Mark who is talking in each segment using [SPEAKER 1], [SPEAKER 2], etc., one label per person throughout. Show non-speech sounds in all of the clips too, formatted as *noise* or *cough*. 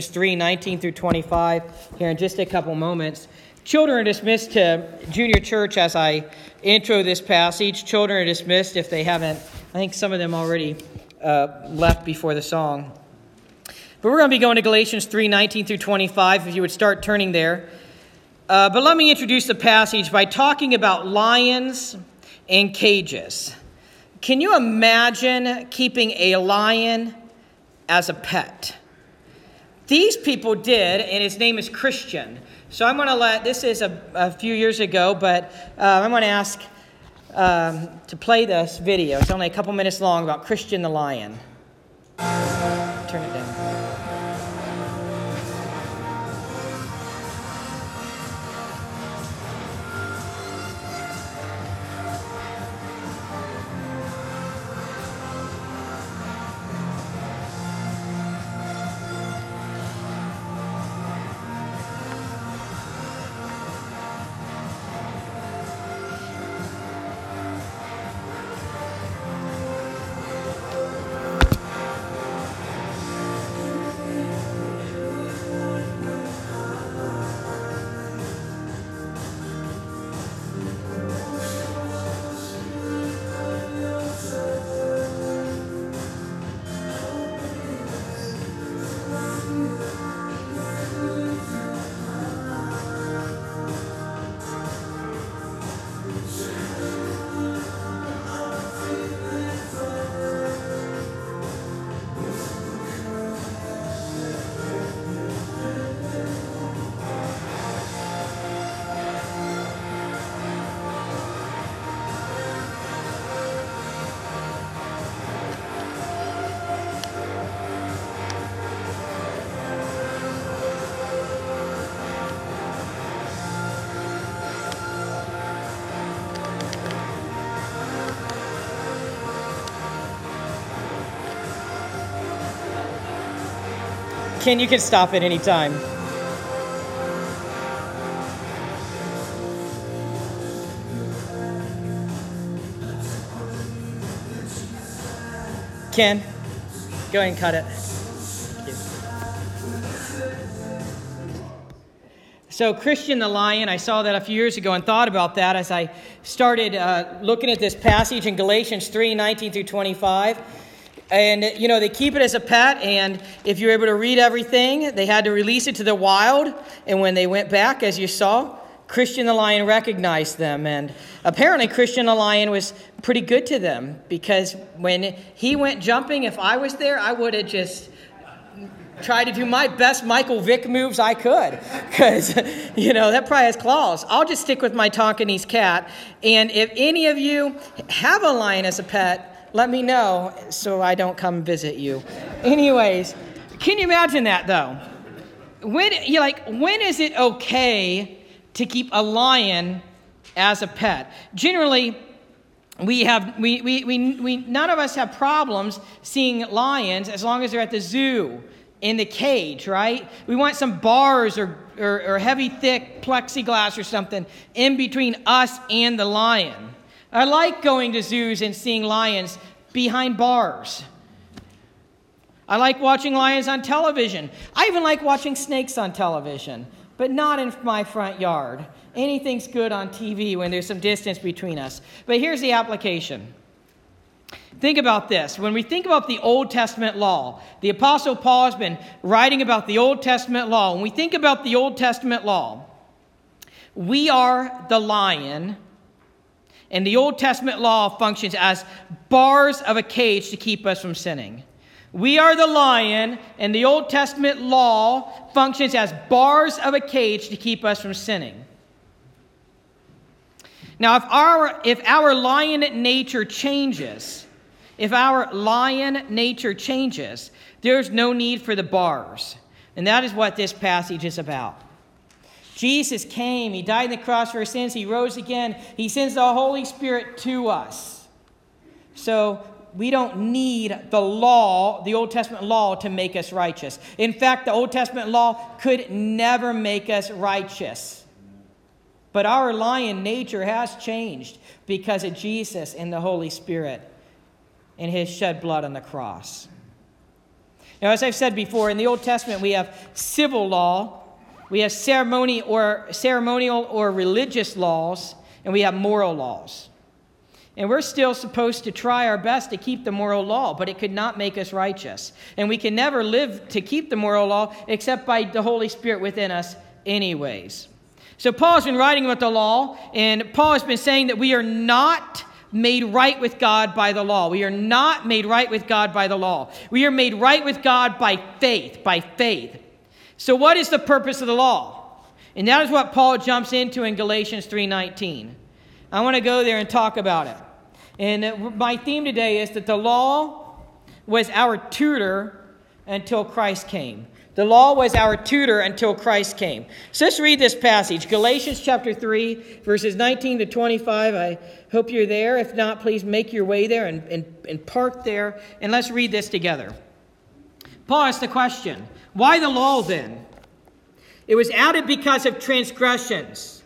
[SPEAKER 1] 3 19 through 25 here in just a couple moments. Children are dismissed to junior church as I intro this passage. Children are dismissed if they haven't, I think some of them already uh, left before the song. But we're going to be going to Galatians 3 19 through 25, if you would start turning there. Uh, but let me introduce the passage by talking about lions and cages. Can you imagine keeping a lion as a pet? These people did, and his name is Christian. So I'm going to let, this is a, a few years ago, but uh, I'm going to ask um, to play this video. It's only a couple minutes long about Christian the Lion. Turn it down. Ken, you can stop at any time. Ken, go ahead and cut it. So, Christian the Lion, I saw that a few years ago and thought about that as I started uh, looking at this passage in Galatians 3 19 through 25. And, you know, they keep it as a pet, and if you're able to read everything, they had to release it to the wild. And when they went back, as you saw, Christian the Lion recognized them. And apparently, Christian the Lion was pretty good to them because when he went jumping, if I was there, I would have just tried to do my best Michael Vick moves I could *laughs* because, you know, that probably has claws. I'll just stick with my Tonkinese cat. And if any of you have a lion as a pet, let me know so I don't come visit you. Anyways, can you imagine that though? When you like when is it okay to keep a lion as a pet? Generally, we have we, we, we, we none of us have problems seeing lions as long as they're at the zoo in the cage, right? We want some bars or, or, or heavy, thick plexiglass or something in between us and the lion. I like going to zoos and seeing lions behind bars. I like watching lions on television. I even like watching snakes on television, but not in my front yard. Anything's good on TV when there's some distance between us. But here's the application. Think about this. When we think about the Old Testament law, the Apostle Paul has been writing about the Old Testament law. When we think about the Old Testament law, we are the lion and the Old Testament law functions as bars of a cage to keep us from sinning. We are the lion, and the Old Testament law functions as bars of a cage to keep us from sinning. Now, if our, if our lion nature changes, if our lion nature changes, there's no need for the bars. And that is what this passage is about. Jesus came, He died on the cross for our sins, He rose again, He sends the Holy Spirit to us. So we don't need the law, the Old Testament law, to make us righteous. In fact, the Old Testament law could never make us righteous. But our lion nature has changed because of Jesus and the Holy Spirit and his shed blood on the cross. Now, as I've said before, in the Old Testament we have civil law, we have ceremony or ceremonial or religious laws, and we have moral laws. And we're still supposed to try our best to keep the moral law, but it could not make us righteous. And we can never live to keep the moral law except by the Holy Spirit within us, anyways. So, Paul's been writing about the law, and Paul has been saying that we are not made right with God by the law. We are not made right with God by the law. We are made right with God by faith, by faith. So, what is the purpose of the law? And that is what Paul jumps into in Galatians 3:19. I want to go there and talk about it. And uh, my theme today is that the law was our tutor until Christ came. The law was our tutor until Christ came. So let's read this passage Galatians chapter 3, verses 19 to 25. I hope you're there. If not, please make your way there and, and, and park there. And let's read this together. Paul asks the question Why the law then? It was added because of transgressions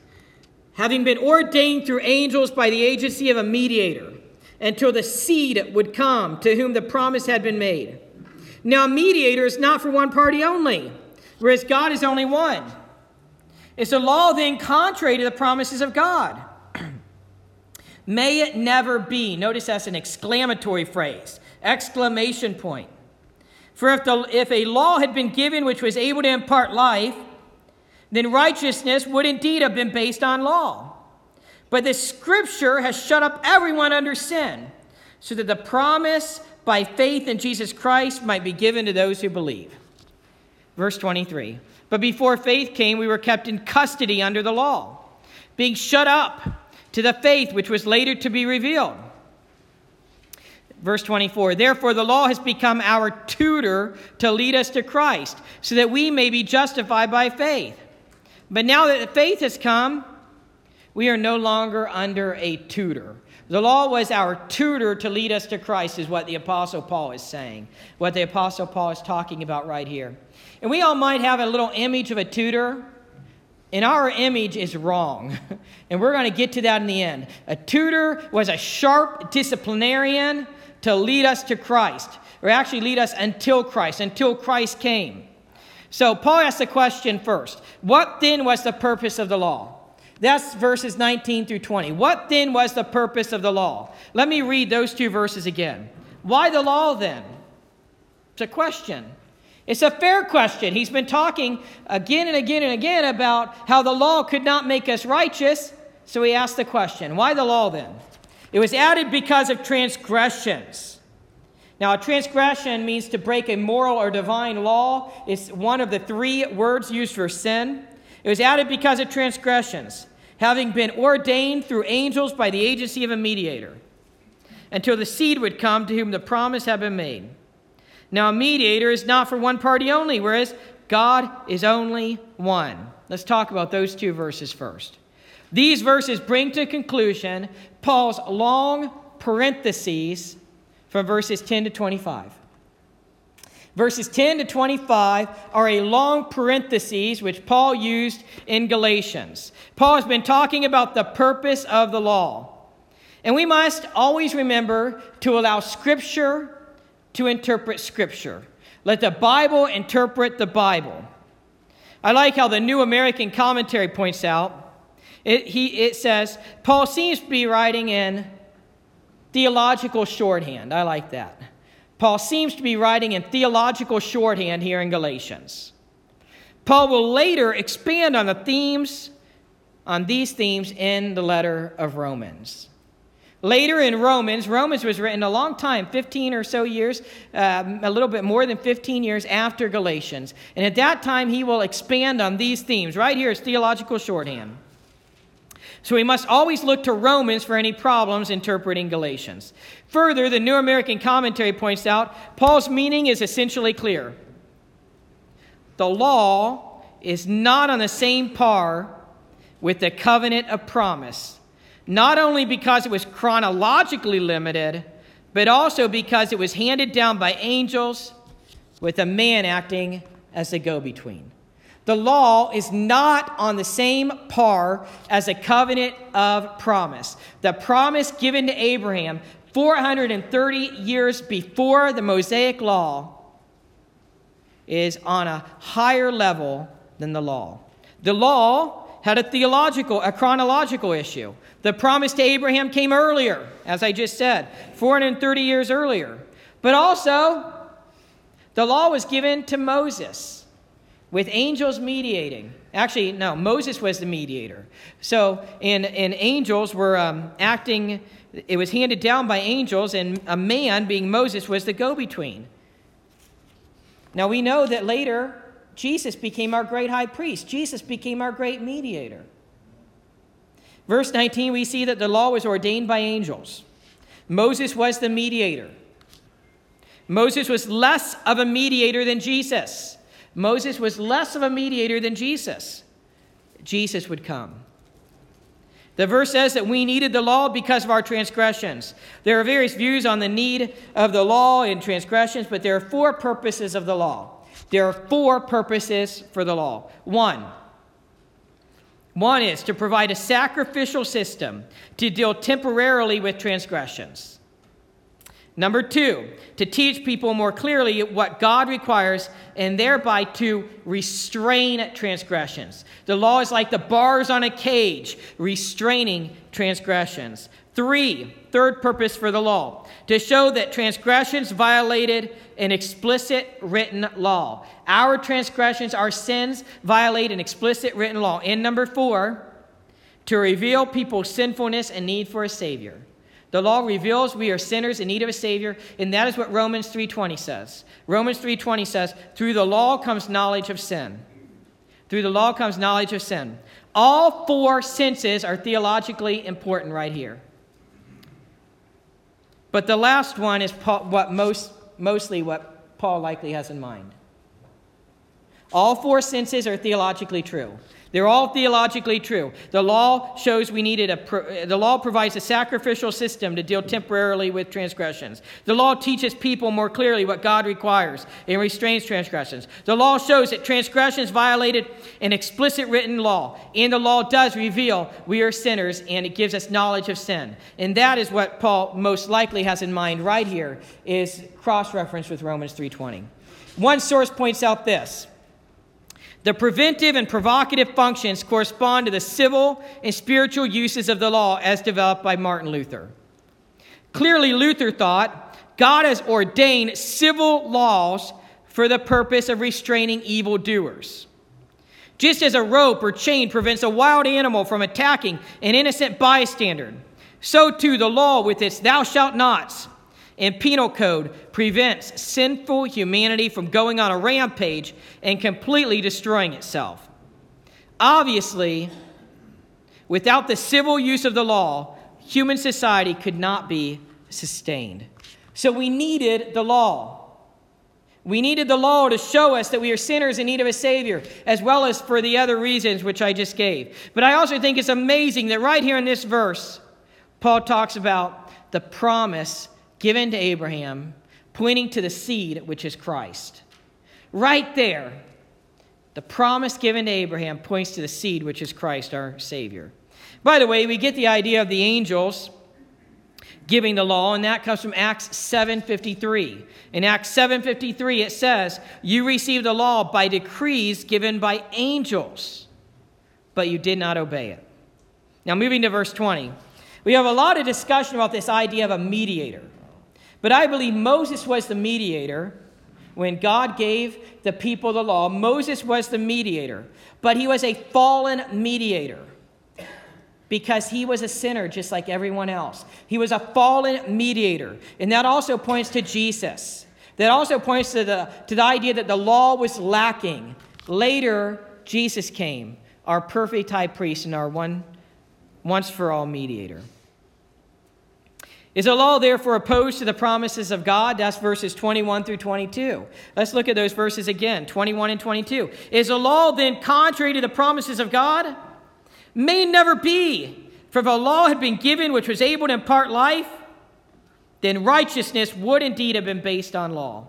[SPEAKER 1] having been ordained through angels by the agency of a mediator, until the seed would come to whom the promise had been made. Now, a mediator is not for one party only, whereas God is only one. Is the law then contrary to the promises of God? *clears throat* May it never be. Notice that's an exclamatory phrase, exclamation point. For if, the, if a law had been given which was able to impart life, then righteousness would indeed have been based on law. But the scripture has shut up everyone under sin, so that the promise by faith in Jesus Christ might be given to those who believe. Verse 23 But before faith came, we were kept in custody under the law, being shut up to the faith which was later to be revealed. Verse 24 Therefore, the law has become our tutor to lead us to Christ, so that we may be justified by faith. But now that faith has come, we are no longer under a tutor. The law was our tutor to lead us to Christ, is what the Apostle Paul is saying, what the Apostle Paul is talking about right here. And we all might have a little image of a tutor, and our image is wrong. *laughs* and we're going to get to that in the end. A tutor was a sharp disciplinarian to lead us to Christ, or actually lead us until Christ, until Christ came. So Paul asks the question first What then was the purpose of the law? That's verses 19 through 20. What then was the purpose of the law? Let me read those two verses again. Why the law then? It's a question. It's a fair question. He's been talking again and again and again about how the law could not make us righteous. So he asked the question why the law then? It was added because of transgressions. Now, a transgression means to break a moral or divine law. It's one of the three words used for sin. It was added because of transgressions, having been ordained through angels by the agency of a mediator, until the seed would come to whom the promise had been made. Now, a mediator is not for one party only, whereas God is only one. Let's talk about those two verses first. These verses bring to conclusion Paul's long parentheses from verses 10 to 25. Verses 10 to 25 are a long parentheses which Paul used in Galatians. Paul has been talking about the purpose of the law. And we must always remember to allow Scripture to interpret Scripture. Let the Bible interpret the Bible. I like how the New American Commentary points out. It, he, it says, Paul seems to be writing in theological shorthand. I like that. Paul seems to be writing in theological shorthand here in Galatians. Paul will later expand on the themes, on these themes in the letter of Romans. Later in Romans, Romans was written a long time, 15 or so years, um, a little bit more than 15 years after Galatians. And at that time, he will expand on these themes. Right here is theological shorthand. So we must always look to Romans for any problems interpreting Galatians. Further, the New American Commentary points out Paul's meaning is essentially clear. The law is not on the same par with the covenant of promise, not only because it was chronologically limited, but also because it was handed down by angels with a man acting as the go between. The law is not on the same par as a covenant of promise. The promise given to Abraham 430 years before the Mosaic law is on a higher level than the law. The law had a theological, a chronological issue. The promise to Abraham came earlier, as I just said, 430 years earlier. But also, the law was given to Moses with angels mediating. Actually, no, Moses was the mediator. So, and, and angels were um, acting, it was handed down by angels, and a man, being Moses, was the go between. Now, we know that later Jesus became our great high priest, Jesus became our great mediator. Verse 19, we see that the law was ordained by angels. Moses was the mediator. Moses was less of a mediator than Jesus. Moses was less of a mediator than Jesus. Jesus would come. The verse says that we needed the law because of our transgressions. There are various views on the need of the law and transgressions, but there are four purposes of the law. There are four purposes for the law. One, one is to provide a sacrificial system to deal temporarily with transgressions. Number two, to teach people more clearly what God requires and thereby to restrain transgressions. The law is like the bars on a cage, restraining transgressions. Three, third purpose for the law, to show that transgressions violated an explicit written law. Our transgressions, our sins violate an explicit written law. And number four, to reveal people's sinfulness and need for a Savior. The law reveals we are sinners in need of a savior, and that is what Romans 3:20 says. Romans 3:20 says, "Through the law comes knowledge of sin." Through the law comes knowledge of sin. All four senses are theologically important right here. But the last one is what most, mostly what Paul likely has in mind. All four senses are theologically true. They're all theologically true. The law shows we needed a the law provides a sacrificial system to deal temporarily with transgressions. The law teaches people more clearly what God requires and restrains transgressions. The law shows that transgressions violated an explicit written law, and the law does reveal we are sinners and it gives us knowledge of sin. And that is what Paul most likely has in mind right here is cross reference with Romans 3:20. One source points out this the preventive and provocative functions correspond to the civil and spiritual uses of the law as developed by Martin Luther. Clearly, Luther thought God has ordained civil laws for the purpose of restraining evildoers. Just as a rope or chain prevents a wild animal from attacking an innocent bystander, so too the law with its thou shalt nots and penal code prevents sinful humanity from going on a rampage and completely destroying itself. Obviously, without the civil use of the law, human society could not be sustained. So we needed the law. We needed the law to show us that we are sinners in need of a Savior, as well as for the other reasons which I just gave. But I also think it's amazing that right here in this verse, Paul talks about the promise given to Abraham, pointing to the seed, which is Christ. Right there, the promise given to Abraham points to the seed, which is Christ, our Savior. By the way, we get the idea of the angels giving the law and that comes from acts 7.53 in acts 7.53 it says you received the law by decrees given by angels but you did not obey it now moving to verse 20 we have a lot of discussion about this idea of a mediator but I believe Moses was the mediator when God gave the people the law. Moses was the mediator, but he was a fallen mediator because he was a sinner just like everyone else. He was a fallen mediator. And that also points to Jesus. That also points to the, to the idea that the law was lacking. Later, Jesus came, our perfect high priest and our one once for all mediator. Is the law therefore opposed to the promises of God? That's verses 21 through 22. Let's look at those verses again 21 and 22. Is the law then contrary to the promises of God? May never be. For if a law had been given which was able to impart life, then righteousness would indeed have been based on law.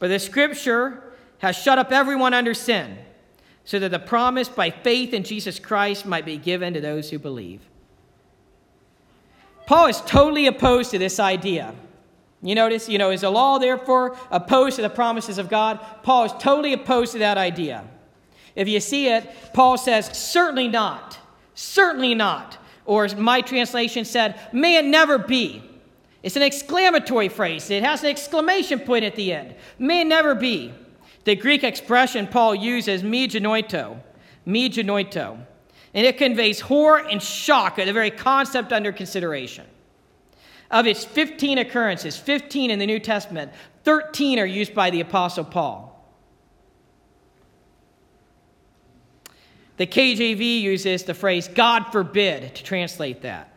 [SPEAKER 1] But the scripture has shut up everyone under sin, so that the promise by faith in Jesus Christ might be given to those who believe. Paul is totally opposed to this idea You notice, you know, is the law therefore opposed to the promises of God? Paul is totally opposed to that idea. If you see it, Paul says, certainly not. Certainly not. Or as my translation said, may it never be. It's an exclamatory phrase. It has an exclamation point at the end. May it never be. The Greek expression Paul uses, me genoito, me genoito. And it conveys horror and shock at the very concept under consideration. Of its 15 occurrences, 15 in the New Testament, 13 are used by the Apostle Paul. The KJV uses the phrase God forbid to translate that.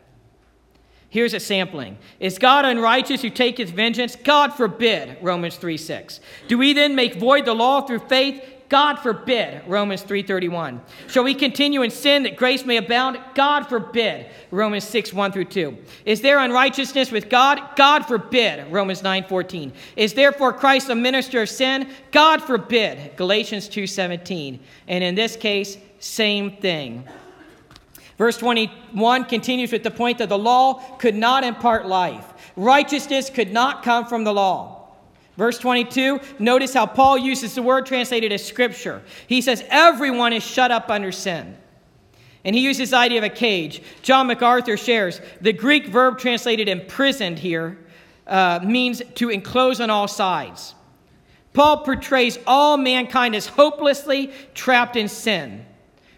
[SPEAKER 1] Here's a sampling. Is God unrighteous who taketh vengeance? God forbid, Romans 3 6. Do we then make void the law through faith? God forbid, Romans 3:31. Shall we continue in sin that grace may abound? God forbid, Romans 6, 1 through 2. Is there unrighteousness with God? God forbid, Romans 9:14. Is therefore Christ a minister of sin? God forbid, Galatians 2:17. And in this case, same thing. Verse 21 continues with the point that the law could not impart life. Righteousness could not come from the law. Verse 22, notice how Paul uses the word translated as scripture. He says, Everyone is shut up under sin. And he uses the idea of a cage. John MacArthur shares the Greek verb translated imprisoned here uh, means to enclose on all sides. Paul portrays all mankind as hopelessly trapped in sin,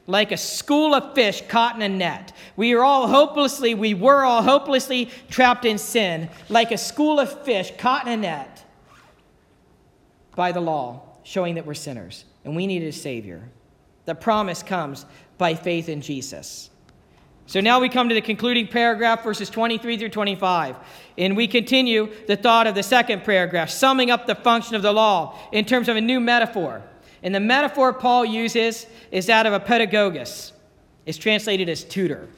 [SPEAKER 1] like a school of fish caught in a net. We are all hopelessly, we were all hopelessly trapped in sin, like a school of fish caught in a net by the law, showing that we're sinners and we needed a Savior. The promise comes by faith in Jesus. So now we come to the concluding paragraph, verses 23 through 25. And we continue the thought of the second paragraph, summing up the function of the law in terms of a new metaphor. And the metaphor Paul uses is that of a pedagogus. It's translated as tutor.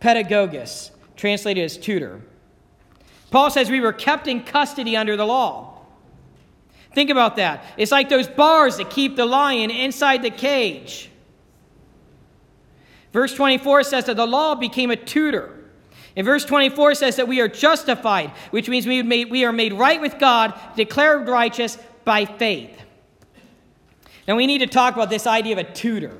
[SPEAKER 1] Pedagogus, translated as tutor. Paul says we were kept in custody under the law. Think about that. It's like those bars that keep the lion inside the cage. Verse 24 says that the law became a tutor. And verse 24 says that we are justified, which means we, made, we are made right with God, declared righteous by faith. Now we need to talk about this idea of a tutor.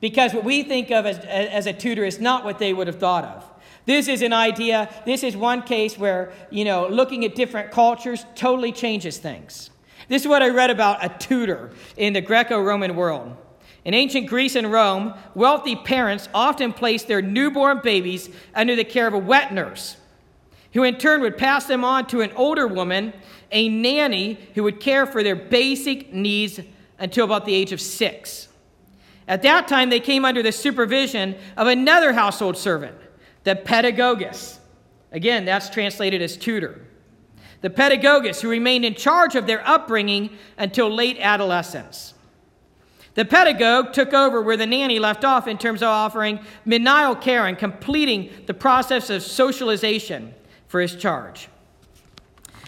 [SPEAKER 1] Because what we think of as, as a tutor is not what they would have thought of. This is an idea, this is one case where, you know, looking at different cultures totally changes things. This is what I read about a tutor in the Greco Roman world. In ancient Greece and Rome, wealthy parents often placed their newborn babies under the care of a wet nurse, who in turn would pass them on to an older woman, a nanny, who would care for their basic needs until about the age of six. At that time, they came under the supervision of another household servant, the pedagogus. Again, that's translated as tutor the pedagogus who remained in charge of their upbringing until late adolescence. The pedagogue took over where the nanny left off in terms of offering menial care and completing the process of socialization for his charge.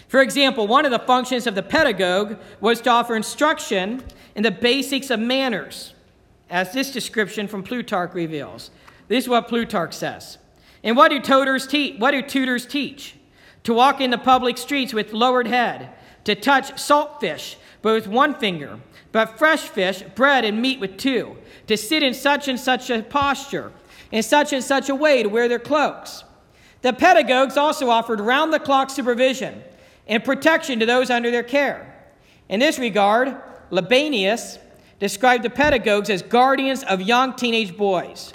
[SPEAKER 1] For example, one of the functions of the pedagogue was to offer instruction in the basics of manners, as this description from Plutarch reveals. This is what Plutarch says. And what do tutors teach? What do tutors teach? To walk in the public streets with lowered head, to touch salt fish, but with one finger, but fresh fish, bread, and meat with two, to sit in such and such a posture, in such and such a way to wear their cloaks. The pedagogues also offered round the clock supervision and protection to those under their care. In this regard, Libanius described the pedagogues as guardians of young teenage boys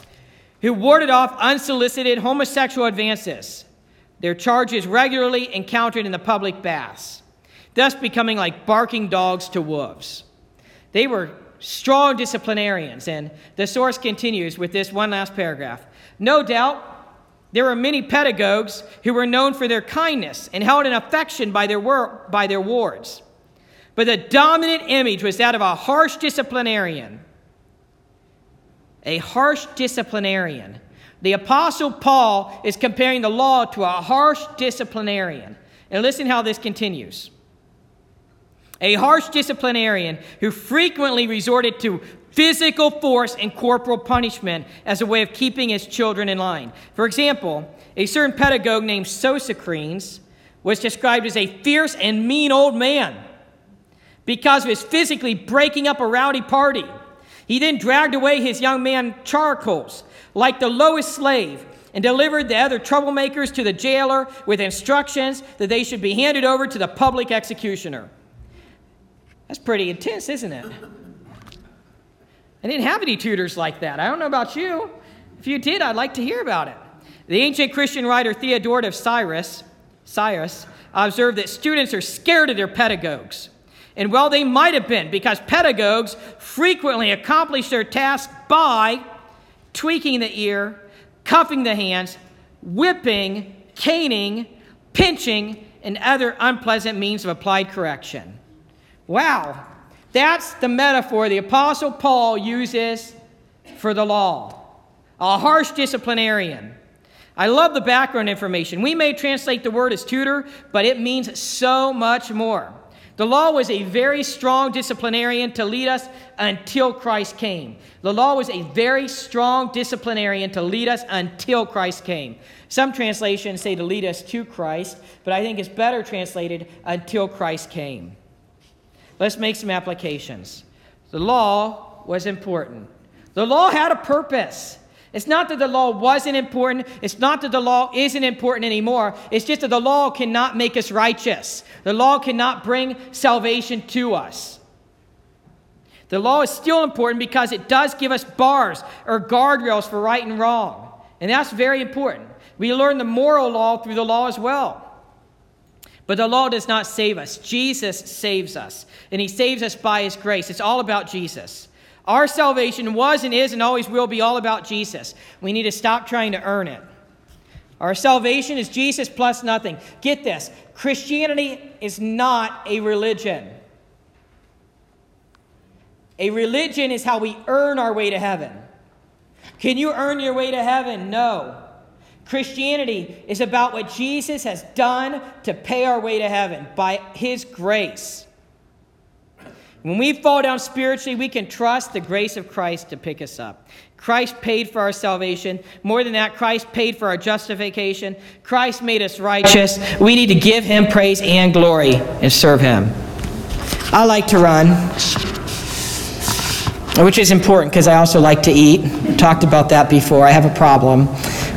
[SPEAKER 1] who warded off unsolicited homosexual advances their charges regularly encountered in the public baths, thus becoming like barking dogs to wolves. They were strong disciplinarians, and the source continues with this one last paragraph. No doubt, there were many pedagogues who were known for their kindness and held in affection by their, wor- by their wards. But the dominant image was that of a harsh disciplinarian. A harsh disciplinarian the Apostle Paul is comparing the law to a harsh disciplinarian. And listen how this continues. A harsh disciplinarian who frequently resorted to physical force and corporal punishment as a way of keeping his children in line. For example, a certain pedagogue named Sosicrenes was described as a fierce and mean old man because of his physically breaking up a rowdy party. He then dragged away his young man Charles like the lowest slave and delivered the other troublemakers to the jailer with instructions that they should be handed over to the public executioner. That's pretty intense, isn't it? I didn't have any tutors like that. I don't know about you. If you did, I'd like to hear about it. The ancient Christian writer Theodoret of Cyrus, Cyrus observed that students are scared of their pedagogues. And well, they might have been, because pedagogues frequently accomplish their task by tweaking the ear, cuffing the hands, whipping, caning, pinching, and other unpleasant means of applied correction. Wow, that's the metaphor the Apostle Paul uses for the law a harsh disciplinarian. I love the background information. We may translate the word as tutor, but it means so much more. The law was a very strong disciplinarian to lead us until Christ came. The law was a very strong disciplinarian to lead us until Christ came. Some translations say to lead us to Christ, but I think it's better translated until Christ came. Let's make some applications. The law was important, the law had a purpose. It's not that the law wasn't important. It's not that the law isn't important anymore. It's just that the law cannot make us righteous. The law cannot bring salvation to us. The law is still important because it does give us bars or guardrails for right and wrong. And that's very important. We learn the moral law through the law as well. But the law does not save us. Jesus saves us. And he saves us by his grace. It's all about Jesus. Our salvation was and is and always will be all about Jesus. We need to stop trying to earn it. Our salvation is Jesus plus nothing. Get this Christianity is not a religion. A religion is how we earn our way to heaven. Can you earn your way to heaven? No. Christianity is about what Jesus has done to pay our way to heaven by his grace. When we fall down spiritually, we can trust the grace of Christ to pick us up. Christ paid for our salvation. More than that, Christ paid for our justification. Christ made us righteous. We need to give him praise and glory and serve him. I like to run, which is important because I also like to eat. Talked about that before. I have a problem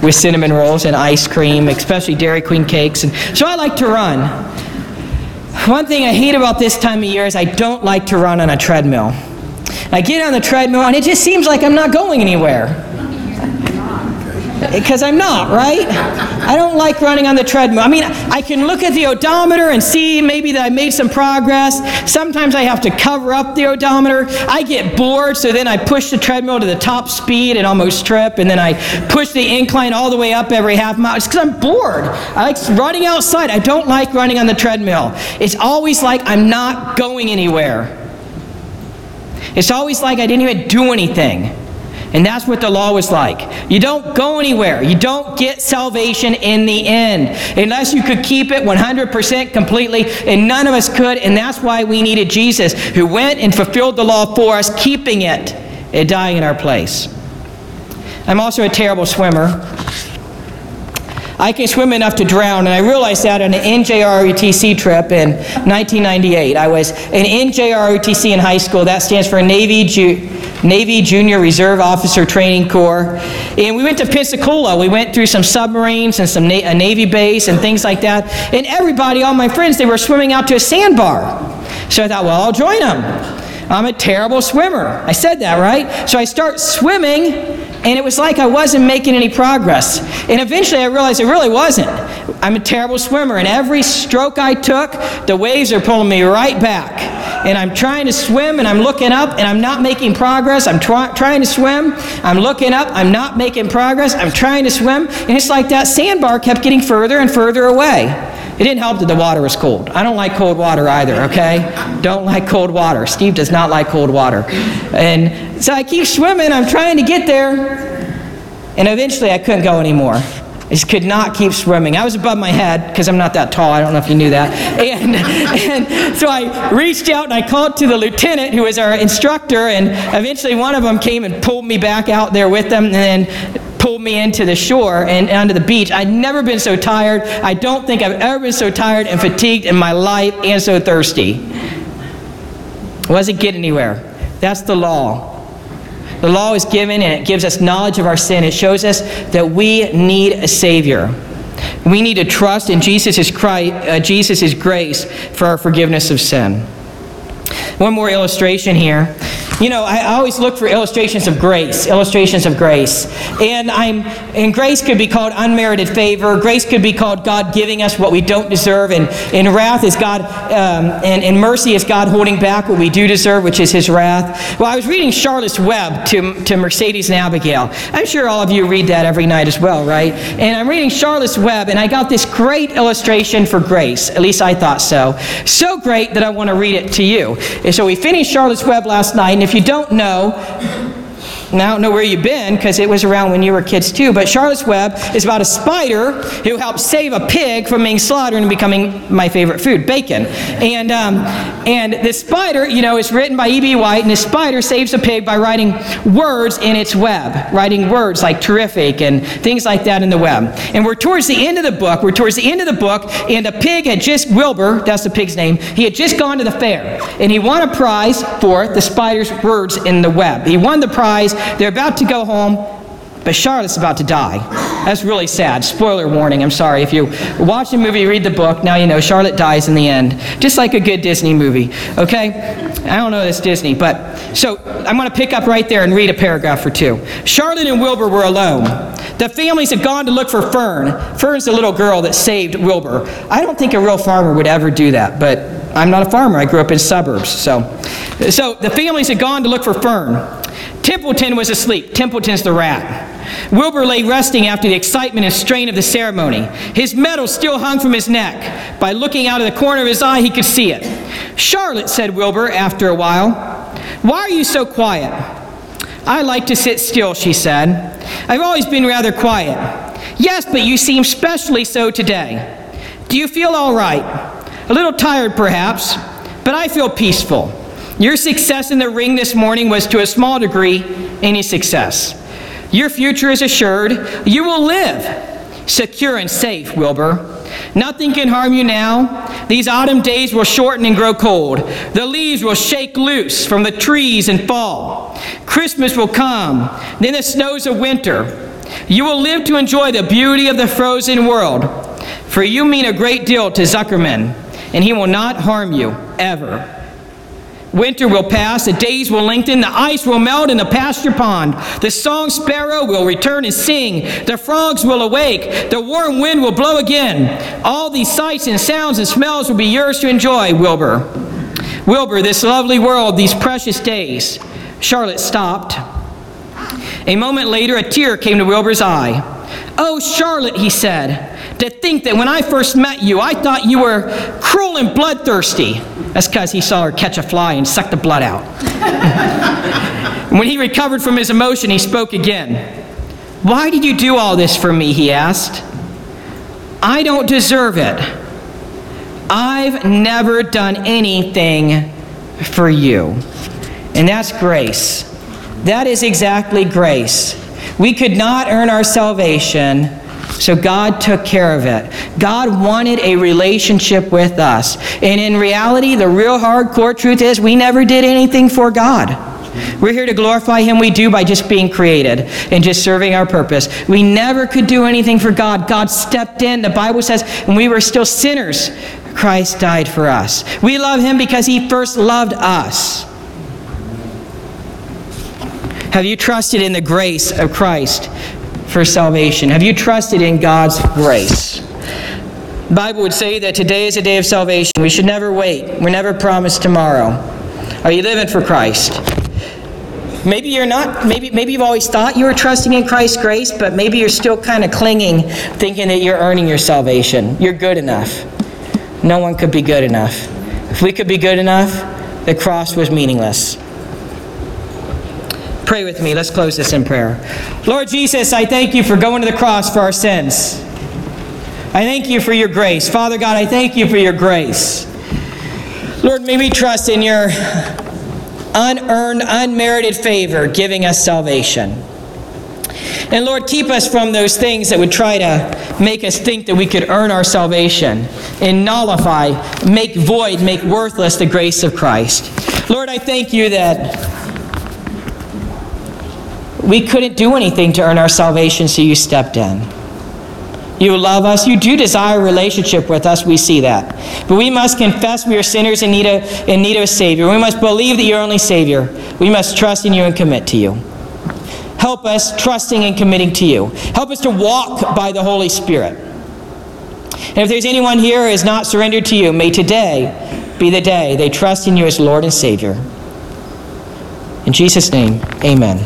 [SPEAKER 1] with cinnamon rolls and ice cream, especially Dairy Queen cakes. And so I like to run. One thing I hate about this time of year is I don't like to run on a treadmill. I get on the treadmill and it just seems like I'm not going anywhere because I'm not, right? I don't like running on the treadmill. I mean, I can look at the odometer and see maybe that I made some progress. Sometimes I have to cover up the odometer. I get bored, so then I push the treadmill to the top speed and almost trip, and then I push the incline all the way up every half mile. It's because I'm bored. I like running outside. I don't like running on the treadmill. It's always like I'm not going anywhere. It's always like I didn't even do anything. And that's what the law was like. You don't go anywhere. You don't get salvation in the end unless you could keep it 100% completely, and none of us could. And that's why we needed Jesus, who went and fulfilled the law for us, keeping it and dying in our place. I'm also a terrible swimmer. I can swim enough to drown, and I realized that on an NJROTC trip in 1998. I was an NJROTC in high school. That stands for Navy Ju- Navy Junior Reserve Officer Training Corps. And we went to Pensacola. We went through some submarines and some na- a Navy base and things like that. And everybody, all my friends, they were swimming out to a sandbar. So I thought, well, I'll join them. I'm a terrible swimmer. I said that, right? So I start swimming, and it was like I wasn't making any progress. And eventually I realized it really wasn't. I'm a terrible swimmer, and every stroke I took, the waves are pulling me right back. And I'm trying to swim, and I'm looking up, and I'm not making progress. I'm try- trying to swim. I'm looking up. I'm not making progress. I'm trying to swim. And it's like that sandbar kept getting further and further away. It didn't help that the water was cold. I don't like cold water either, okay? Don't like cold water. Steve does not like cold water. And so I keep swimming. I'm trying to get there. And eventually I couldn't go anymore. I just could not keep swimming. I was above my head because I'm not that tall. I don't know if you knew that. *laughs* And, and so I reached out and I called to the lieutenant who was our instructor. And eventually one of them came and pulled me back out there with them and then pulled me into the shore and onto the beach. I'd never been so tired. I don't think I've ever been so tired and fatigued in my life and so thirsty. I Wasn't get anywhere. That's the law. The law is given and it gives us knowledge of our sin. It shows us that we need a Savior. We need to trust in Jesus' Christ, uh, Jesus' grace for our forgiveness of sin. One more illustration here. You know, I always look for illustrations of grace, illustrations of grace. And I'm and grace could be called unmerited favor. Grace could be called God giving us what we don't deserve. And, and wrath is God, um, and, and mercy is God holding back what we do deserve, which is his wrath. Well, I was reading Charlotte's Web to, to Mercedes and Abigail. I'm sure all of you read that every night as well, right? And I'm reading Charlotte's Web, and I got this great illustration for grace. At least I thought so. So great that I want to read it to you. And so we finished Charlotte's Web last night, and if you don't know, and I don't know where you've been because it was around when you were kids too, but Charlotte's Web is about a spider who helped save a pig from being slaughtered and becoming my favorite food, bacon. And, um, and this spider, you know, is written by E.B. White, and this spider saves a pig by writing words in its web, writing words like terrific and things like that in the web. And we're towards the end of the book, we're towards the end of the book, and a pig had just, Wilbur, that's the pig's name, he had just gone to the fair, and he won a prize for the spider's words in the web. He won the prize they're about to go home, but Charlotte's about to die. That's really sad. Spoiler warning, I'm sorry. If you watch the movie, read the book, now you know Charlotte dies in the end. Just like a good Disney movie, okay? I don't know this Disney, but so I'm going to pick up right there and read a paragraph or two. Charlotte and Wilbur were alone. The families had gone to look for Fern. Fern's the little girl that saved Wilbur. I don't think a real farmer would ever do that, but I'm not a farmer. I grew up in suburbs. So, so the families had gone to look for Fern. Templeton was asleep. Templeton's the rat. Wilbur lay resting after the excitement and strain of the ceremony. His medal still hung from his neck. By looking out of the corner of his eye, he could see it. Charlotte, said Wilbur after a while, why are you so quiet? I like to sit still, she said. I've always been rather quiet. Yes, but you seem specially so today. Do you feel all right? A little tired, perhaps, but I feel peaceful. Your success in the ring this morning was to a small degree any success. Your future is assured. You will live secure and safe, Wilbur. Nothing can harm you now. These autumn days will shorten and grow cold. The leaves will shake loose from the trees and fall. Christmas will come, then the snows of winter. You will live to enjoy the beauty of the frozen world. For you mean a great deal to Zuckerman, and he will not harm you ever. Winter will pass, the days will lengthen, the ice will melt in the pasture pond. The song sparrow will return and sing. The frogs will awake. The warm wind will blow again. All these sights and sounds and smells will be yours to enjoy, Wilbur. Wilbur, this lovely world, these precious days. Charlotte stopped. A moment later, a tear came to Wilbur's eye. Oh, Charlotte, he said, to think that when I first met you, I thought you were cruel and bloodthirsty. That's because he saw her catch a fly and suck the blood out. *laughs* when he recovered from his emotion, he spoke again. Why did you do all this for me? He asked. I don't deserve it. I've never done anything for you. And that's grace. That is exactly grace. We could not earn our salvation, so God took care of it. God wanted a relationship with us. And in reality, the real hardcore truth is we never did anything for God. We're here to glorify Him. We do by just being created and just serving our purpose. We never could do anything for God. God stepped in. The Bible says, when we were still sinners, Christ died for us. We love Him because He first loved us. Have you trusted in the grace of Christ for salvation? Have you trusted in God's grace? The Bible would say that today is a day of salvation. We should never wait. We're never promised tomorrow. Are you living for Christ? Maybe you're not. Maybe, maybe you've always thought you were trusting in Christ's grace, but maybe you're still kind of clinging, thinking that you're earning your salvation. You're good enough. No one could be good enough. If we could be good enough, the cross was meaningless. Pray with me. Let's close this in prayer. Lord Jesus, I thank you for going to the cross for our sins. I thank you for your grace. Father God, I thank you for your grace. Lord, may we trust in your unearned, unmerited favor, giving us salvation. And Lord, keep us from those things that would try to make us think that we could earn our salvation and nullify, make void, make worthless the grace of Christ. Lord, I thank you that we couldn't do anything to earn our salvation, so you stepped in. You love us. You do desire a relationship with us. We see that. But we must confess we are sinners in need of, in need of a Savior. We must believe that you're only Savior. We must trust in you and commit to you. Help us trusting and committing to you. Help us to walk by the Holy Spirit. And if there's anyone here who has not surrendered to you, may today be the day they trust in you as Lord and Savior. In Jesus' name, amen.